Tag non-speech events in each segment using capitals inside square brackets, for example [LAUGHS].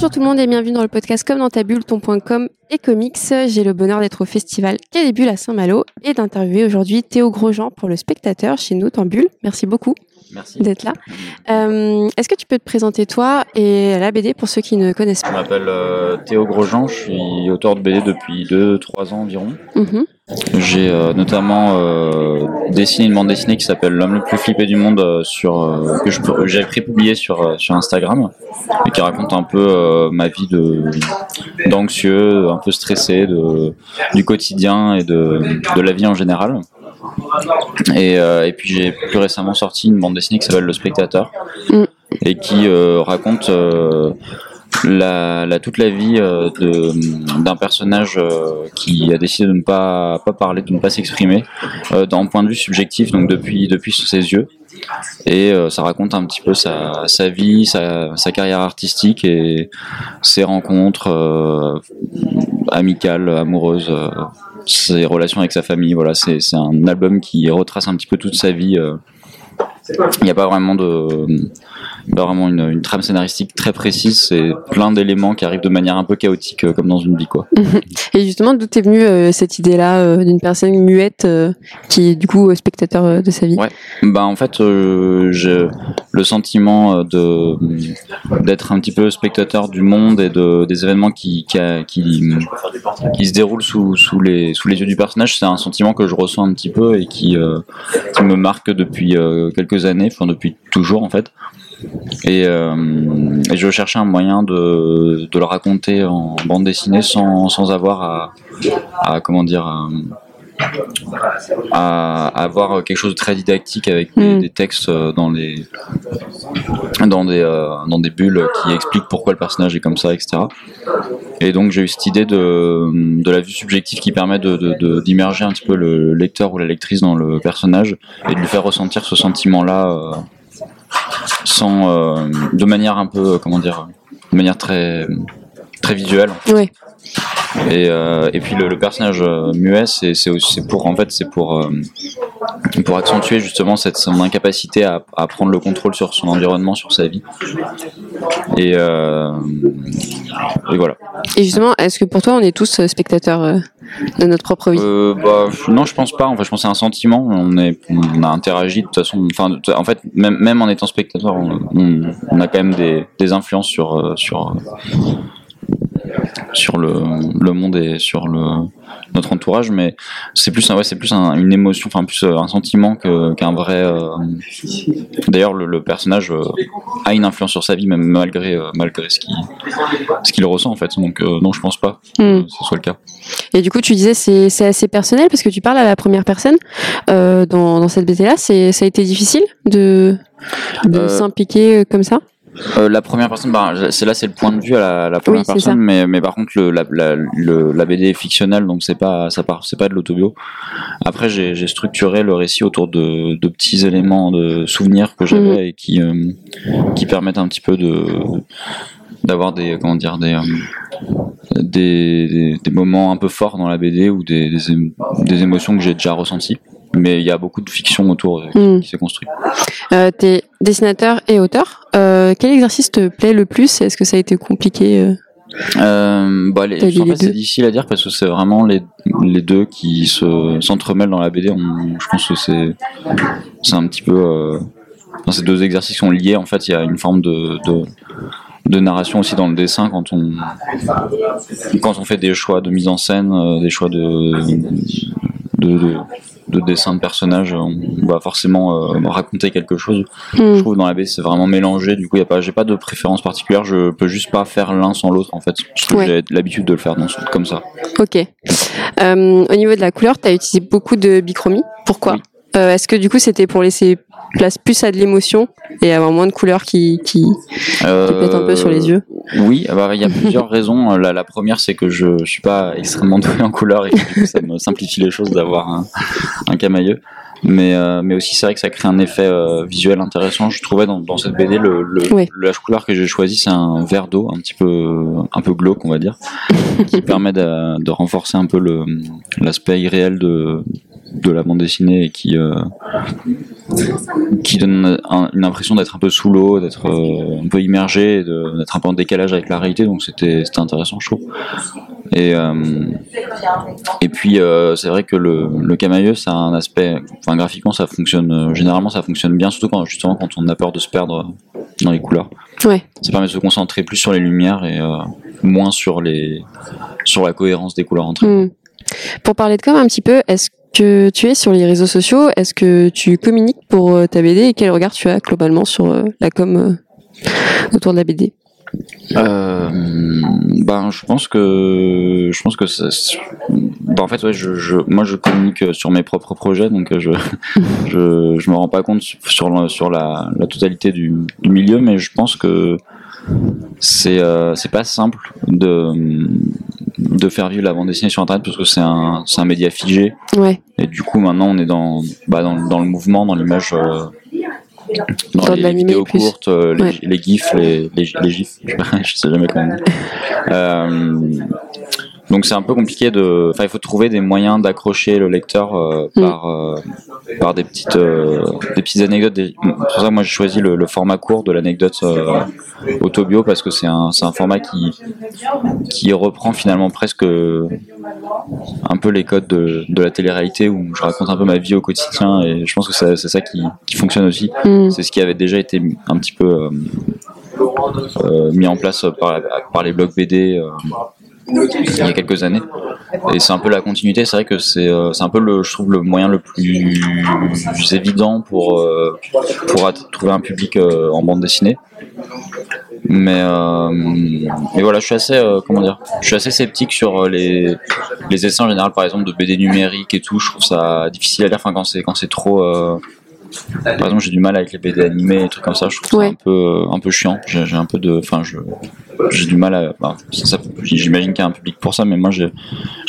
Bonjour tout le monde et bienvenue dans le podcast Comme dans ta bulle, ton.com et comics. J'ai le bonheur d'être au festival Bulles à Saint-Malo et d'interviewer aujourd'hui Théo Grosjean pour le spectateur chez nous en. Merci beaucoup Merci. d'être là. Euh, Est-ce que tu peux te présenter toi et la BD pour ceux qui ne connaissent Je pas m'appelle euh, Théo Grosjean, je suis auteur de BD depuis 2-3 ans environ. Mhm. J'ai euh, notamment dessiné une bande dessinée qui s'appelle L'homme le plus flippé du monde sur que je- j'ai pré-publié sur sur Instagram et qui raconte un peu ma vie de d'anxieux, un peu stressé de du quotidien et de de la vie en général. Et, euh, et puis j'ai plus récemment sorti une bande dessinée qui s'appelle Le Spectateur Mm. et qui euh, raconte euh, la, toute la vie euh, d'un personnage euh, qui a décidé de ne pas, parler, de ne pas s'exprimer, euh, d'un point de vue subjectif, donc depuis, depuis sous ses yeux. Et ça raconte un petit peu sa, vie, sa, carrière artistique et ses rencontres amicales, amoureuses, ses relations avec sa famille. Voilà, c'est un album qui retrace un petit peu toute sa vie. Il n'y a pas vraiment de, pas vraiment une, une trame scénaristique très précise. C'est plein d'éléments qui arrivent de manière un peu chaotique, euh, comme dans une vie, quoi. [LAUGHS] Et justement, d'où est venue euh, cette idée-là euh, d'une personne muette euh, qui est du coup spectateur de sa vie? Ouais. Bah en fait, j'ai le sentiment de d'être un petit peu spectateur du monde et de des événements qui qui, a- qui, qui se déroulent sous, sous les sous les yeux du personnage. C'est un sentiment que je ressens un petit peu et qui qui me marque depuis euh, années, enfin depuis toujours en fait. Et, euh, et je cherchais un moyen de, de le raconter en bande dessinée sans, sans avoir à, comment dire à avoir quelque chose de très didactique avec des, Mm. des textes euh, dans les dans des euh, dans des bulles qui expliquent pourquoi le personnage est comme ça, etc. Et donc j'ai eu cette idée de de la vue subjective qui permet de d'immerger un petit peu le lecteur ou la lectrice dans le personnage et de lui faire ressentir ce sentiment-là euh, sans de manière un peu comment dire de manière très très visuelle Ouais. Et, euh, et puis le, le personnage euh, muet, c'est c'est aussi- c'est pour en fait c'est pour euh, pour accentuer justement cette son incapacité à, à prendre le contrôle sur son environnement, sur sa vie. Et, euh, et voilà. Et justement, est-ce que pour toi, on est tous spectateurs de notre propre vie? Bah, non, je pense pas. En fait, je pense que c'est un sentiment. On est, on a interagi de toute façon. Enfin, en fait, même, même en étant spectateur, on, on- on a quand même des, des influences sur sur sur le, le monde et sur le notre entourage. Mais c'est plus, un- ouais, c'est plus un- une émotion, enfin plus euh, un sentiment que- qu'un vrai. euh, D'ailleurs, le, le personnage euh, a une influence sur sa vie, même malgré euh, malgré ce qu'il ce qu'il ressent en fait. Donc, euh, non, je pense pas Hmm. que ce soit le cas. Et du coup, tu disais c'est c'est assez personnel parce que tu parles à la première personne euh, dans, dans cette BD-là. C'est ça a été difficile de de Euh, s'impliquer comme ça? Euh, la première personne, bah, c'est là c'est le point de vue à la, la première Oui, personne, mais, mais par contre le, la, la, le- la BD est fictionnelle, donc c'est pas ça part, c'est pas de l'autobio. Après j'ai structuré le récit autour de, de petits éléments de souvenirs que j'avais Mhm. et qui euh, qui permettent un petit peu de d'avoir des comment dire des, euh, des des des moments un peu forts dans la BD ou des émotions que j'ai déjà ressenties. Mais il y a beaucoup de fiction autour qui, Hmm. qui s'est construit. Euh, T'es dessinateur et auteur. Euh, quel exercice te plaît le plus? Est-ce que ça a été compliqué euh? Euh, bah, les, en fait, c'est difficile à dire parce que c'est vraiment les, les deux qui se s'entremêlent dans la BD. On- je pense que c'est c'est un petit peu euh, enfin, ces deux exercices sont liés. En fait, il y a une forme de, de de narration aussi dans le dessin quand on quand on fait des choix de mise en scène, des choix de de, de, de dessin de personnages, on va forcément euh, raconter quelque chose Hmm. je trouve dans la BD c'est vraiment mélangé du coup y a pas j'ai pas de préférence particulière je peux juste pas faire l'un sans l'autre en fait parce que Ouais. j'ai l'habitude de le faire dans, comme ça Ok. Euh, au niveau de la couleur, tu as utilisé beaucoup de bichromie. Pourquoi? Oui. Euh, Est-ce que du coup c'était pour laisser place plus à de l'émotion et avoir moins de couleurs qui, qui, qui pètent un peu sur les yeux oui ah bah, il y a plusieurs [LAUGHS] raisons. La, la première c'est que je, je suis pas extrêmement [LAUGHS] doué en couleur et que, du coup, ça me simplifie les choses d'avoir un, un camailleux. Mais euh, mais aussi c'est vrai que ça crée un effet euh, visuel intéressant. Je trouvais dans, dans cette BD le, le la couleur que j'ai choisi c'est un vert d'eau un petit peu un peu glauque on va dire [LAUGHS] qui permet de, de renforcer un peu l'aspect irréel de de la bande dessinée et qui euh, qui donne un- une impression d'être un peu sous l'eau, d'être euh, un peu immergé, d'être un peu en décalage avec la réalité. Donc c'était c'était intéressant, je trouve. Et euh, et puis c'est vrai que le le camailleux, ça a un aspect, enfin graphiquement ça fonctionne généralement ça fonctionne bien, surtout quand justement quand on a peur de se perdre dans les couleurs. Ouais. Ça permet de se concentrer plus sur les lumières et moins sur les sur la cohérence des couleurs entre elles. Hmm. Pour parler de com un petit peu, est-ce que tu es sur les réseaux sociaux Est-ce que tu communiques pour euh, ta BD et quel regard tu as globalement sur euh, la com euh, autour de la BD Euh, ben, je pense que je pense que ça, ben, en fait, ouais, je, je, moi, je communique sur mes propres projets, donc je [LAUGHS] je, je me rends pas compte sur sur la, la totalité du, du milieu, mais je pense que c'est euh, pas simple de de faire vivre la bande dessinée sur internet parce que c'est un un média figé Ouais, et du coup maintenant on est dans bah, dans, dans le mouvement dans l'image euh, dans Dans les vidéos plus. courtes euh, les, Ouais. les gifs les, les, les gifs [LAUGHS] je sais jamais comment. Euh, donc c'est un peu compliqué de enfin il faut trouver des moyens d'accrocher le lecteur euh, Mm. par euh, par des petites euh, des petites anecdotes des- c'est pour ça que moi j'ai choisi le, le format court de l'anecdote autobio parce que c'est un un format qui qui reprend finalement presque un peu les codes de, de la télé-réalité où je raconte un peu ma vie au quotidien et je pense que c'est ça qui, qui fonctionne aussi. Hmm. C'est ce qui avait déjà été un petit peu mis en place par, par les blogs BD il y a quelques années. Et c'est un peu la continuité. C'est vrai que c'est euh, c'est un peu le, je trouve le moyen le plus évident pour euh, pour trouver un public euh, en bande dessinée. Mais euh, mais voilà, je suis assez euh, comment dire, je suis assez sceptique sur les les essais en général, par exemple de BD numérique et tout. Je trouve ça difficile à lire. Enfin quand c'est quand c'est trop euh, par exemple, j'ai du mal avec les BD animés et trucs comme ça. Je trouve Ouais. ça un peu, un peu chiant. J'ai un peu de, enfin, je, j'ai du mal à. bah, J'imagine qu'il y a un public pour ça, mais moi, j'ai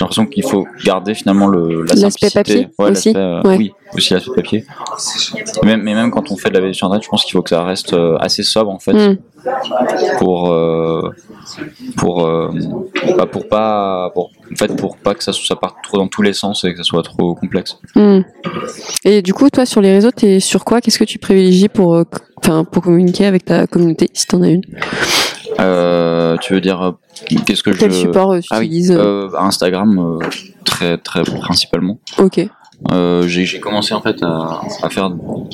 l'impression qu'il faut garder finalement le la L'aspect papier Ouais, aussi. euh, Ouais. Oui, aussi l'aspect papier. Mais même quand on fait de la BD sur internet, je pense qu'il faut que ça reste euh, assez sobre en fait Hmm. pour euh, pour euh, bah, pour pas pour en fait pour pas que ça, ça parte trop dans tous les sens et que ça soit trop complexe. Hmm. Et du coup, toi, sur les réseaux, t'es sur quoi? Qu'est-ce que tu privilégies pour, euh, enfin, pour communiquer avec ta communauté, si t'en as une? Euh, tu veux dire euh, qu'est-ce que Quel je support euh, tu Ah oui, utilises euh, euh, Instagram euh, très très principalement. Ok. Euh, j'ai commencé en fait à, à faire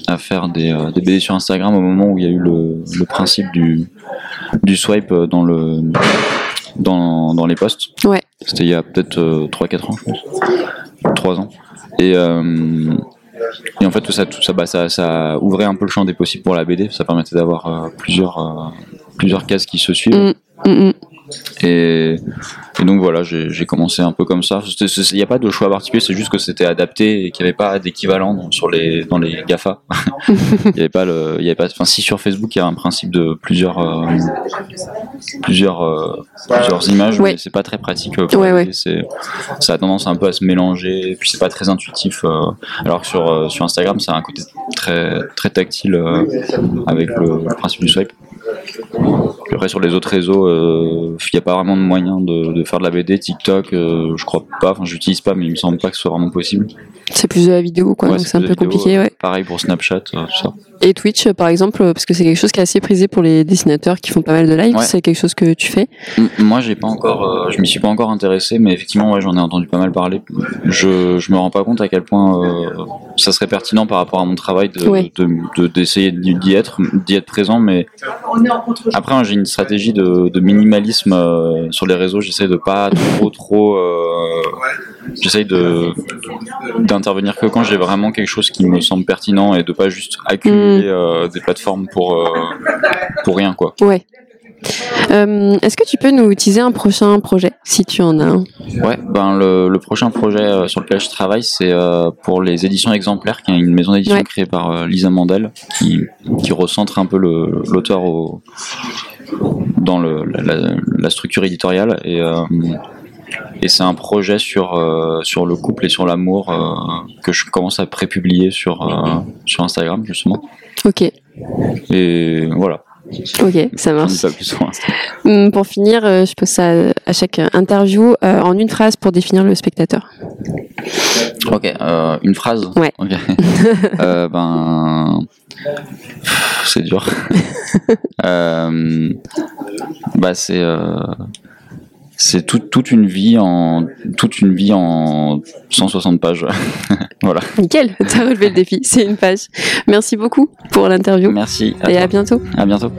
à faire des, euh, des BD sur Instagram au moment où il y a eu le, le principe du du swipe euh, dans le dans, dans les posts. Ouais. C'était il y a peut-être 3-4 ans, je pense. 3 ans. Et, euh, et en fait, tout ça, tout ça, bah, ça, ça ouvrait un peu le champ des possibles pour la BD. Ça permettait d'avoir euh, plusieurs, euh, plusieurs cases qui se suivent. Mm. Mm, mm. Et, et donc voilà, j'ai commencé un peu comme ça. Il n'y a pas de choix particulier, c'est juste que c'était adapté et qu'il n'y avait pas d'équivalent dans- sur les dans les Gafa. [LAUGHS] Il y avait pas le, il y avait pas. Enfin, si sur Facebook il y a un principe de plusieurs euh, plusieurs euh, plusieurs images, Ouais. mais c'est pas très pratique. euh, Ouais, ouais. Ça a tendance un peu à se mélanger. Et puis c'est pas très intuitif. alors que sur sur Instagram, ça a un côté très très tactile avec le, le principe du swipe. thank Après sur les autres réseaux, euh, il n'y a pas vraiment de moyen de, de faire de la BD. TikTok, euh, je crois pas. Enfin, j'utilise pas, mais il me semble pas que ce soit vraiment possible. C'est plus de la vidéo, quoi. Ouais, donc c'est un peu vidéo, compliqué, ouais. Pareil pour Snapchat, euh, tout ça. Et Twitch, par exemple, parce que c'est quelque chose qui est assez prisé pour les dessinateurs qui font pas mal de live. Ouais. C'est quelque chose que tu fais? Moi, j'ai pas encore, euh, je m'y suis pas encore intéressé, mais effectivement, ouais, j'en ai entendu pas mal parler. Je, je me rends pas compte à quel point euh, ça serait pertinent par rapport à mon travail de, Ouais. de- de- d'essayer d'y être, d'y être présent, mais après, une stratégie de, de minimalisme euh, sur les réseaux. J'essaie de pas trop, trop, euh, j'essaie de d'intervenir que quand j'ai vraiment quelque chose qui me semble pertinent et de pas juste accumuler euh, des plateformes pour euh, pour rien, quoi. Ouais. Euh, Est-ce que tu peux nous utiliser un prochain projet, si tu en as un? Ouais, ben le, le prochain projet euh, sur lequel je travaille, c'est euh, pour les éditions exemplaires, qui est une maison d'édition Ouais. créée par Lisa Mandel, qui, qui recentre un peu l'auteur au, dans le, la, structure éditoriale. Et, euh, et c'est un projet sur, euh, sur le couple et sur l'amour euh, que je commence à prépublier sur, sur Instagram, justement. Ok. Et voilà. Ok, ça marche. pour. Hum, Pour finir, je pose ça à chaque interview euh, en une phrase pour définir le spectateur. Ok, euh, une phrase. Ouais. Ok. [LAUGHS] Euh, ben, c'est dur. [LAUGHS] Euh, bah c'est euh, c'est toute toute une vie en toute une vie en 160 pages. [LAUGHS] voilà. Nickel, t'as relevé le défi, c'est une page. Merci beaucoup pour l'interview Merci. À et toi. à bientôt. À bientôt.